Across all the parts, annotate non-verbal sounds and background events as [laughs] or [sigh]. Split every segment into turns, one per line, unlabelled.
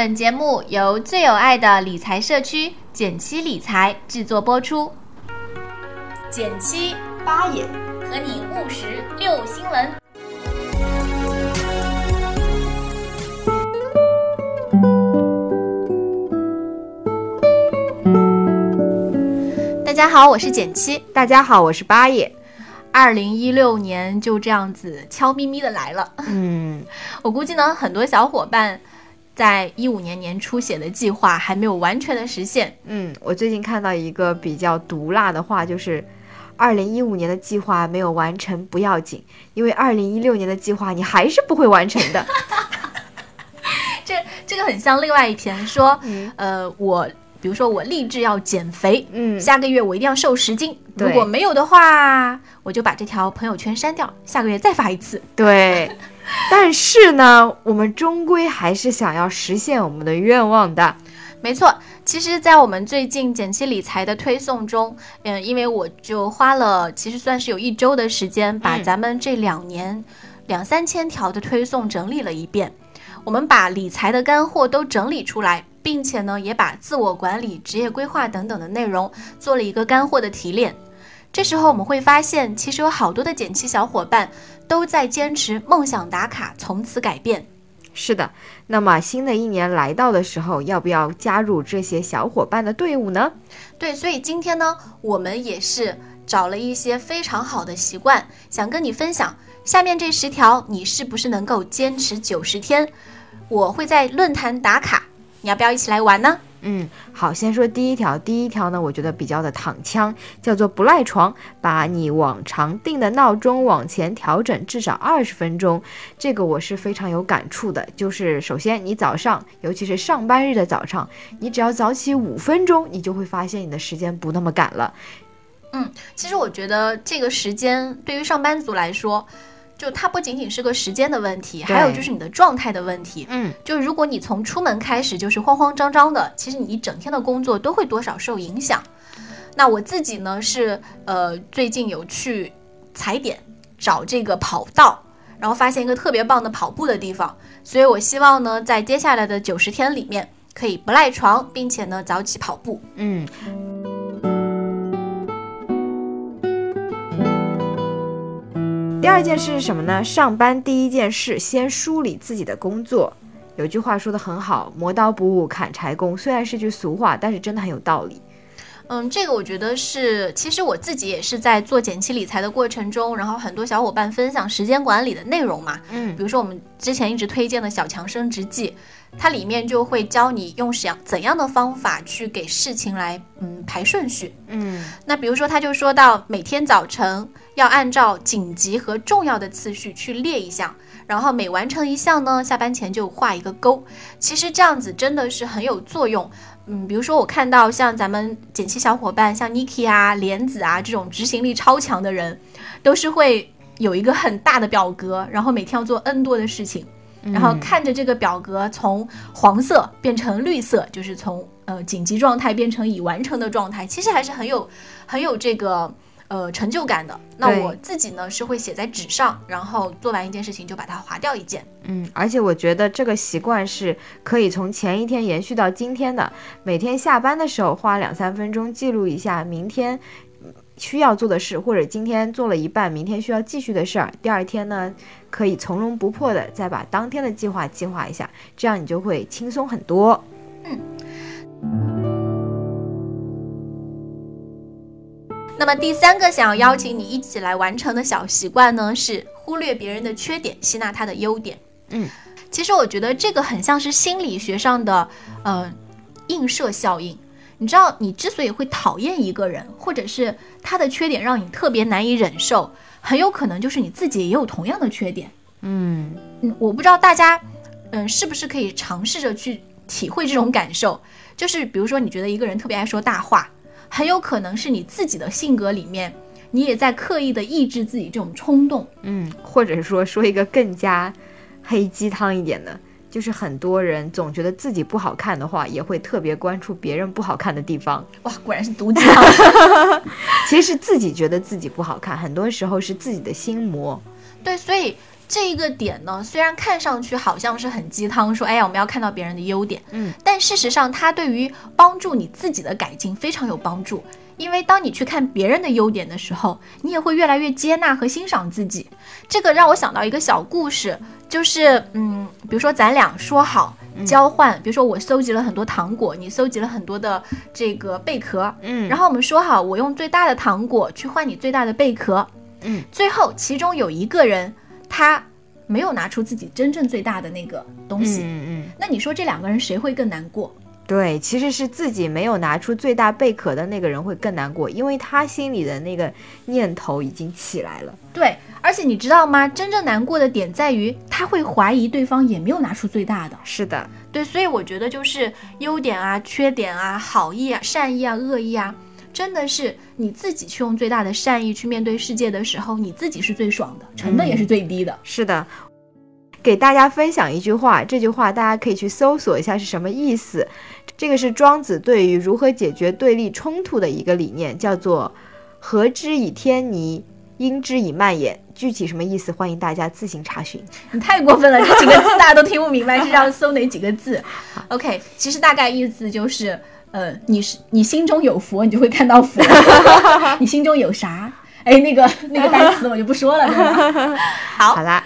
本节目由最有爱的理财社区简七理财制作播出。减七八爷和你务实六新闻。大家好，我是减七。
大家好，我是八爷。
二零一六年就这样子悄咪咪的来了。
嗯，[laughs]
我估计呢，很多小伙伴在一五年年初写的计划还没有完全的实现。
嗯，我最近看到一个比较毒辣的话，就是二零一五年的计划没有完成不要紧，因为二零一六年的计划你还是不会完成的。[laughs]
这这个很像另外一篇说，
嗯
呃，我比如说我立志要减肥，
嗯
下个月我一定要瘦十斤，如果没有的话，我就把这条朋友圈删掉，下个月再发一次。
对，[laughs] 但是呢，我们终归还是想要实现我们的愿望的。
没错，其实，在我们最近减期理财的推送中，嗯，因为我就花了，其实算是有一周的时间，把
嗯
咱们这两年两三千条的推送整理了一遍。我们把理财的干货都整理出来，并且呢，也把自我管理、职业规划等等的内容做了一个干货的提炼。这时候我们会发现，其实有好多的减七小伙伴都在坚持梦想打卡，从此改变。
是的，那么新的一年来到的时候，要不要加入这些小伙伴的队伍呢？
对，所以今天呢，我们也是找了一些非常好的习惯，想跟你分享。下面这十条，你是不是能够坚持九十天？我会在论坛打卡，你要不要一起来玩呢？
嗯，好，先说第一条。第一条呢，我觉得比较的躺枪，叫做不赖床，把你往常定的闹钟往前调整至少二十分钟。这个我是非常有感触的。就是首先，你早上，尤其是上班日的早上，你只要早起五分钟，你就会发现你的时间不那么赶了。
嗯，其实我觉得这个时间对于上班族来说，就它不仅仅是个时间的问题，还有就是你的状态的问题。
嗯，
就如果你从出门开始就是慌慌张张的，其实你一整天的工作都会多少受影响。那我自己呢是呃最近有去踩点找这个跑道，然后发现一个特别棒的跑步的地方，所以我希望呢在接下来的九十天里面可以不赖床，并且呢早起跑步。
嗯。第二件事是什么呢？上班第一件事，先梳理自己的工作。有句话说的很好，“磨刀不误砍柴工”，虽然是句俗话，但是真的很有道理。
嗯，这个我觉得是，其实我自己也是在做减期理财的过程中，然后很多小伙伴分享时间管理的内容嘛，
嗯
比如说我们之前一直推荐的小强升职记，它里面就会教你用怎样怎样的方法去给事情来嗯排顺序。
嗯
那比如说，他就说到每天早晨要按照紧急和重要的次序去列一项，然后每完成一项呢，下班前就画一个勾。其实这样子真的是很有作用。嗯，比如说我看到像咱们减期小伙伴，像 Niki 啊、莲子啊这种执行力超强的人，都是会有一个很大的表格，然后每天要做 N 多的事情。然后看着这个表格从黄色变成绿色，就是从呃紧急状态变成已完成的状态，其实还是很有很有这个呃成就感的。那我自己呢是会写在纸上，然后做完一件事情就把它划掉一件。
嗯，而且我觉得这个习惯是可以从前一天延续到今天的。每天下班的时候花两三分钟记录一下明天嗯需要做的事，或者今天做了一半，明天需要继续的事儿。第二天呢，可以从容不迫的再把当天的计划计划一下，这样你就会轻松很多。
那么第三个想要邀请你一起来完成的小习惯呢，是忽略别人的缺点，吸纳他的优点。
嗯，
其实我觉得这个很像是心理学上的呃映射效应。你知道，你之所以会讨厌一个人，或者是他的缺点让你特别难以忍受，很有可能就是你自己也有同样的缺点。
嗯
嗯，我不知道大家，嗯，是不是可以尝试着去体会这种感受？就是比如说，你觉得一个人特别爱说大话，很有可能是你自己的性格里面，你也在刻意的抑制自己这种冲动。
嗯，或者说说一个更加黑鸡汤一点的，就是很多人总觉得自己不好看的话，也会特别关注别人不好看的地方。
哇，果然是毒鸡汤。[laughs]
其实是自己觉得自己不好看，很多时候是自己的心魔。
对，所以这一个点呢，虽然看上去好像是很鸡汤，说哎呀我们要看到别人的优点，
嗯，
但事实上它对于帮助你自己的改进非常有帮助。因为当你去看别人的优点的时候，你也会越来越接纳和欣赏自己。这个让我想到一个小故事，就是嗯，比如说咱俩说好交换，比如说我搜集了很多糖果，你搜集了很多的这个贝壳，
嗯。
然后我们说好，我用最大的糖果去换你最大的贝壳，
嗯，
最后其中有一个人他没有拿出自己真正最大的那个东西，
嗯嗯，
那你说这两个人谁会更难过？
对，其实是自己没有拿出最大贝壳的那个人会更难过，因为他心里的那个念头已经起来了。
对，而且你知道吗？真正难过的点在于他会怀疑对方也没有拿出最大的。
是的，
对，所以我觉得就是优点啊、缺点啊、好意啊、善意啊、恶意啊，真的是你自己去用最大的善意去面对世界的时候，你自己是最爽的，成本也是最低的。
是的。给大家分享一句话，这句话大家可以去搜索一下是什么意思。这个是庄子对于如何解决对立冲突的一个理念，叫做“和之以天倪，因之以慢也”。具体什么意思，欢迎大家自行查询。
你太过分了，这几个字大家都听不明白，是要搜哪几个字？[laughs] OK，其实大概意思就是，呃，你是你心中有佛，你就会看到佛；[laughs] 你心中有啥？哎，那个 [laughs] 那个单词我就不说了？[laughs] 好
好啦，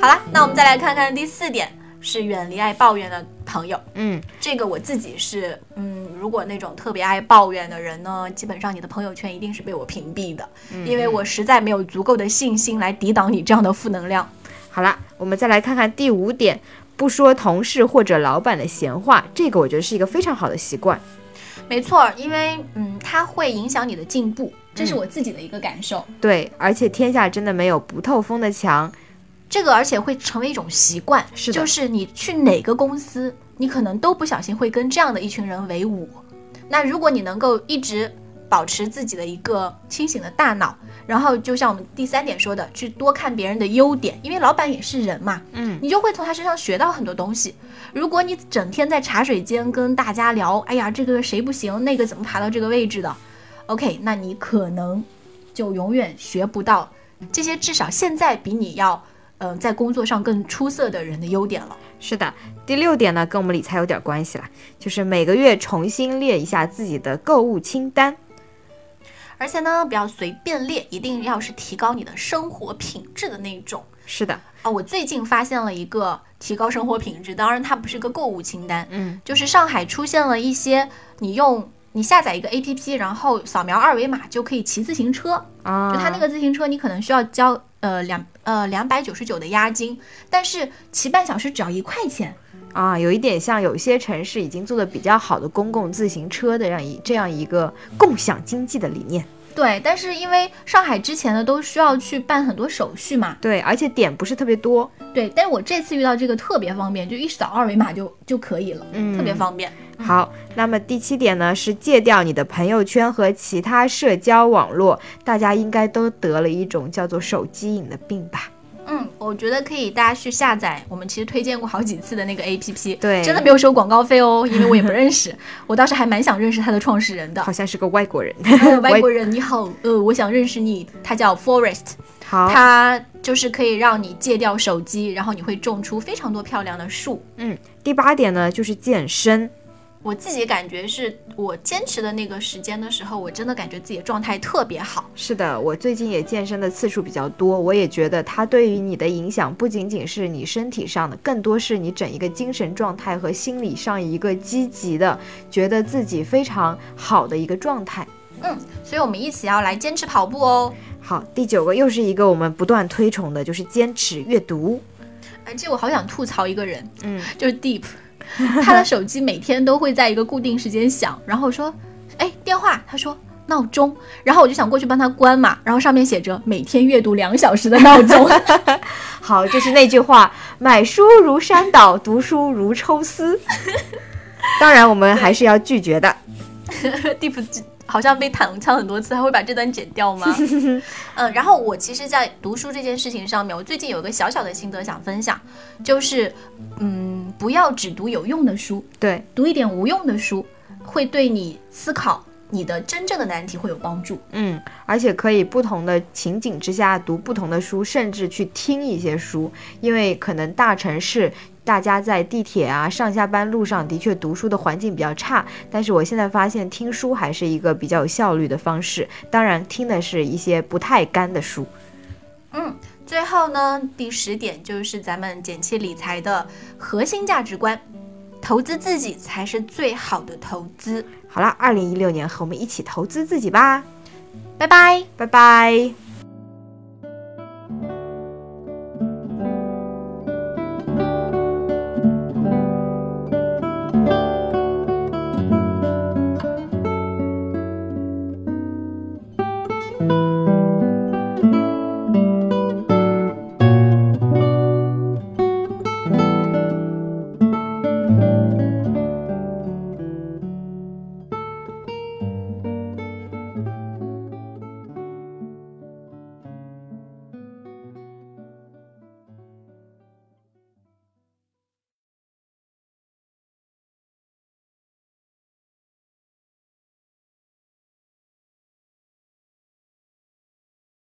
好啦，那我们再来看看第四点，是远离爱抱怨的朋友。
嗯，
这个我自己是，嗯，如果那种特别爱抱怨的人呢，基本上你的朋友圈一定是被我屏蔽的，因为我实在没有足够的信心来抵挡你这样的负能量。
好啦，我们再来看看第五点，不说同事或者老板的闲话，这个我觉得是一个非常好的习惯。
没错，因为嗯，它会影响你的进步，这是我自己的一个感受。
对，而且天下真的没有不透风的墙。
这个而且会成为一种习惯，
是的
就是你去哪个公司，你可能都不小心会跟这样的一群人为伍。那如果你能够一直保持自己的一个清醒的大脑，然后就像我们第三点说的，去多看别人的优点，因为老板也是人嘛，
嗯，
你就会从他身上学到很多东西。如果你整天在茶水间跟大家聊，哎呀，这个谁不行，那个怎么爬到这个位置的，OK，那你可能就永远学不到这些至少现在比你要。嗯、在工作上更出色的人的优点了。
是的，第六点呢，跟我们理财有点关系了，就是每个月重新列一下自己的购物清单。
而且呢，不要随便列，一定要是提高你的生活品质的那种
是的，
啊！我最近发现了一个提高生活品质，当然它不是个购物清单，
嗯，
就是上海出现了一些你用你下载一个 APP，然后扫描二维码就可以骑自行车。
啊，
就它那个自行车，你可能需要交呃两呃两百九十九的押金，但是骑半小时只要一块钱。
啊，有一点像有些城市已经做的比较好的公共自行车的这样一这样一个共享经济的理念。
对，但是因为上海之前呢都需要去办很多手续嘛，
对，而且点不是特别多。
对，但是我这次遇到这个特别方便，就一扫二维码就就可以了，
嗯
特别方便。
好，那么第七点呢是戒掉你的朋友圈和其他社交网络。大家应该都得了一种叫做手机瘾的病吧？
嗯，我觉得可以大家去下载，我们其实推荐过好几次的那个 APP，
对
真的没有收广告费哦，因为我也不认识，[laughs] 我当时还蛮想认识它的创始人的
好。像是个外国人。
呃 [laughs] 外国人你好，呃，我想认识你，他叫 Forest，
好，
它就是可以让你戒掉手机，然后你会种出非常多漂亮的树。
嗯第八点呢就是健身。
我自己感觉是我坚持的那个时间的时候，我真的感觉自己的状态特别好。
是的，我最近也健身的次数比较多，我也觉得它对于你的影响不仅仅是你身体上的，更多是你整一个精神状态和心理上一个积极的，觉得自己非常好的一个状态。
嗯，所以我们一起要来坚持跑步哦。
好，第九个又是一个我们不断推崇的，就是坚持阅读。
而且我好想吐槽一个人，
嗯，
就是 Deep，[laughs] 他的手机每天都会在一个固定时间响，然后我说，哎，电话，他说闹钟，然后我就想过去帮他关嘛，然后上面写着每天阅读两小时的闹钟。[laughs]
好，就是那句话：买书如山倒，读书如抽丝。当然，我们还是要拒绝的。[laughs]
Deep 好像被躺枪很多次，他会把这段剪掉吗？[laughs] 嗯，然后我其实，在读书这件事情上面，我最近有一个小小的心得想分享，就是，嗯，不要只读有用的书，
对，
读一点无用的书，会对你思考你的真正的难题会有帮助。
嗯，而且可以不同的情景之下读不同的书，甚至去听一些书，因为可能大城市大家在地铁啊、上下班路上的确读书的环境比较差，但是我现在发现听书还是一个比较有效率的方式。当然，听的是一些不太干的书。
嗯，最后呢，第十点就是咱们简七理财的核心价值观。投资自己才是最好的投资。
好了，二零一六年和我们一起投资自己吧，
拜拜，
拜拜。